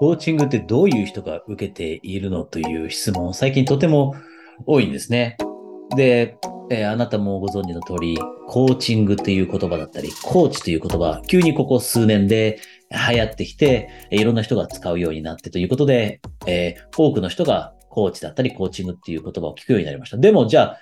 コーチングってどういう人が受けているのという質問、最近とても多いんですね。で、えー、あなたもご存知の通り、コーチングっていう言葉だったり、コーチという言葉、急にここ数年で流行ってきて、いろんな人が使うようになってということで、えー、多くの人がコーチだったり、コーチングっていう言葉を聞くようになりました。でも、じゃあ、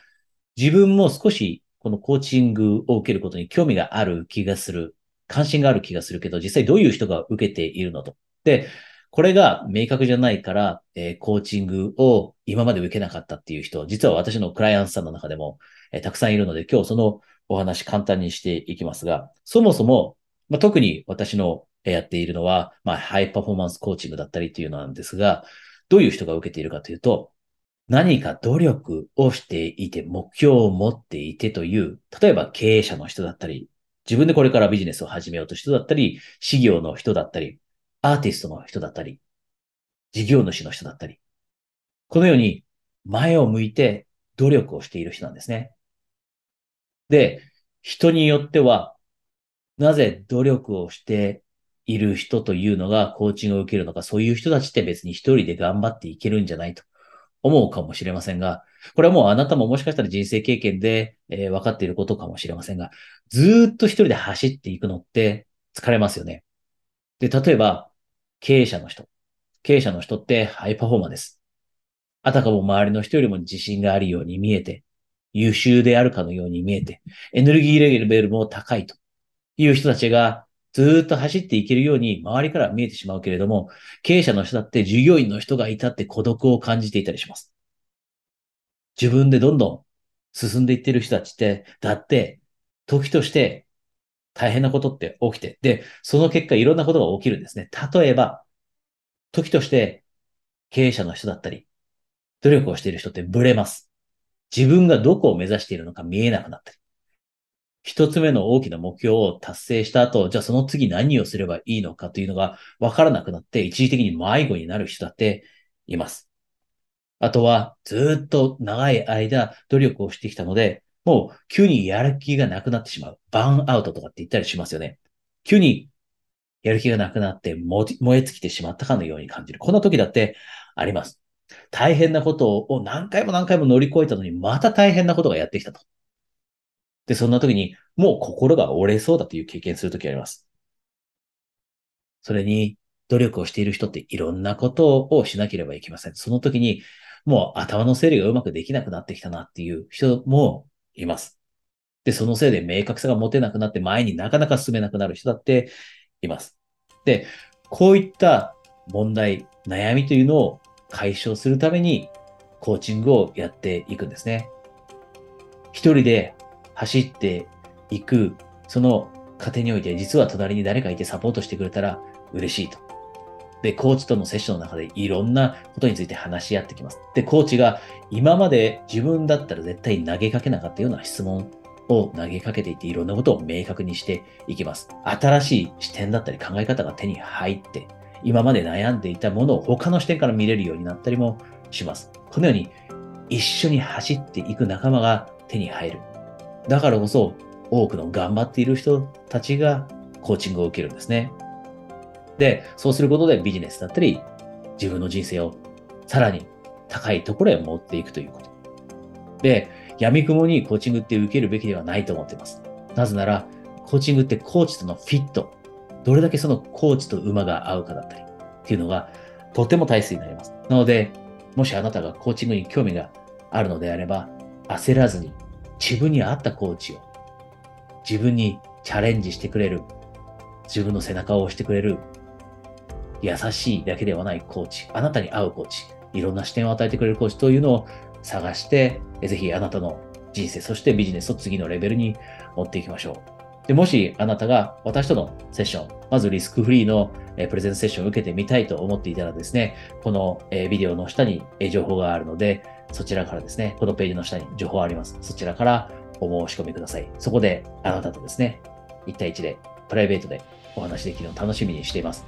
自分も少しこのコーチングを受けることに興味がある気がする、関心がある気がするけど、実際どういう人が受けているのと。で、これが明確じゃないから、えー、コーチングを今まで受けなかったっていう人、実は私のクライアントさんの中でも、えー、たくさんいるので、今日そのお話簡単にしていきますが、そもそも、まあ、特に私のやっているのは、まあ、ハイパフォーマンスコーチングだったりっていうのなんですが、どういう人が受けているかというと、何か努力をしていて、目標を持っていてという、例えば経営者の人だったり、自分でこれからビジネスを始めようとした人だったり、事業の人だったり、アーティストの人だったり、事業主の人だったり、このように前を向いて努力をしている人なんですね。で、人によっては、なぜ努力をしている人というのがコーチングを受けるのか、そういう人たちって別に一人で頑張っていけるんじゃないと思うかもしれませんが、これはもうあなたももしかしたら人生経験で、えー、分かっていることかもしれませんが、ずっと一人で走っていくのって疲れますよね。で、例えば、経営者の人。経営者の人ってハイパフォーマーです。あたかも周りの人よりも自信があるように見えて、優秀であるかのように見えて、エネルギーレベルも高いという人たちがずっと走っていけるように周りから見えてしまうけれども、経営者の人だって従業員の人がいたって孤独を感じていたりします。自分でどんどん進んでいってる人たちって、だって、時として大変なことって起きて、で、その結果いろんなことが起きるんですね。例えば、時として経営者の人だったり、努力をしている人ってブレます。自分がどこを目指しているのか見えなくなったり。一つ目の大きな目標を達成した後、じゃあその次何をすればいいのかというのが分からなくなって、一時的に迷子になる人だっています。あとは、ずっと長い間努力をしてきたので、もう急にやる気がなくなってしまう。バーンアウトとかって言ったりしますよね。急にやる気がなくなって燃え尽きてしまったかのように感じる。こんな時だってあります。大変なことを何回も何回も乗り越えたのに、また大変なことがやってきたと。で、そんな時に、もう心が折れそうだという経験する時あります。それに、努力をしている人っていろんなことをしなければいけません。その時に、もう頭の整理がうまくできなくなってきたなっていう人もいます。で、そのせいで明確さが持てなくなって前になかなか進めなくなる人だっています。で、こういった問題、悩みというのを解消するためにコーチングをやっていくんですね。一人で走っていく、その過程において、実は隣に誰かいてサポートしてくれたら嬉しいと。で、コーチとのセッションの中でいろんなことについて話し合ってきます。で、コーチが今まで自分だったら絶対投げかけなかったような質問を投げかけていっていろんなことを明確にしていきます。新しい視点だったり考え方が手に入って、今まで悩んでいたものを他の視点から見れるようになったりもします。このように一緒に走っていく仲間が手に入る。だからこそ多くの頑張っている人たちがコーチングを受けるんですね。で、そうすることでビジネスだったり自分の人生をさらに高いところへ持っていくということ。で、闇雲にコーチングって受けるべきではないと思っています。なぜなら、コーチングってコーチとのフィット、どれだけそのコーチと馬が合うかだったりっていうのがとても大切になります。なので、もしあなたがコーチングに興味があるのであれば、焦らずに自分に合ったコーチを、自分にチャレンジしてくれる、自分の背中を押してくれる、優しいだけではないコーチ、あなたに合うコーチ、いろんな視点を与えてくれるコーチというのを探して、ぜひあなたの人生、そしてビジネスを次のレベルに持っていきましょう。で、もしあなたが私とのセッション、まずリスクフリーのプレゼンセッションを受けてみたいと思っていたらですね、このビデオの下に情報があるので、そちらからですね、このページの下に情報あります。そちらからお申し込みください。そこであなたとですね、1対1でプライベートでお話できるのを楽しみにしています。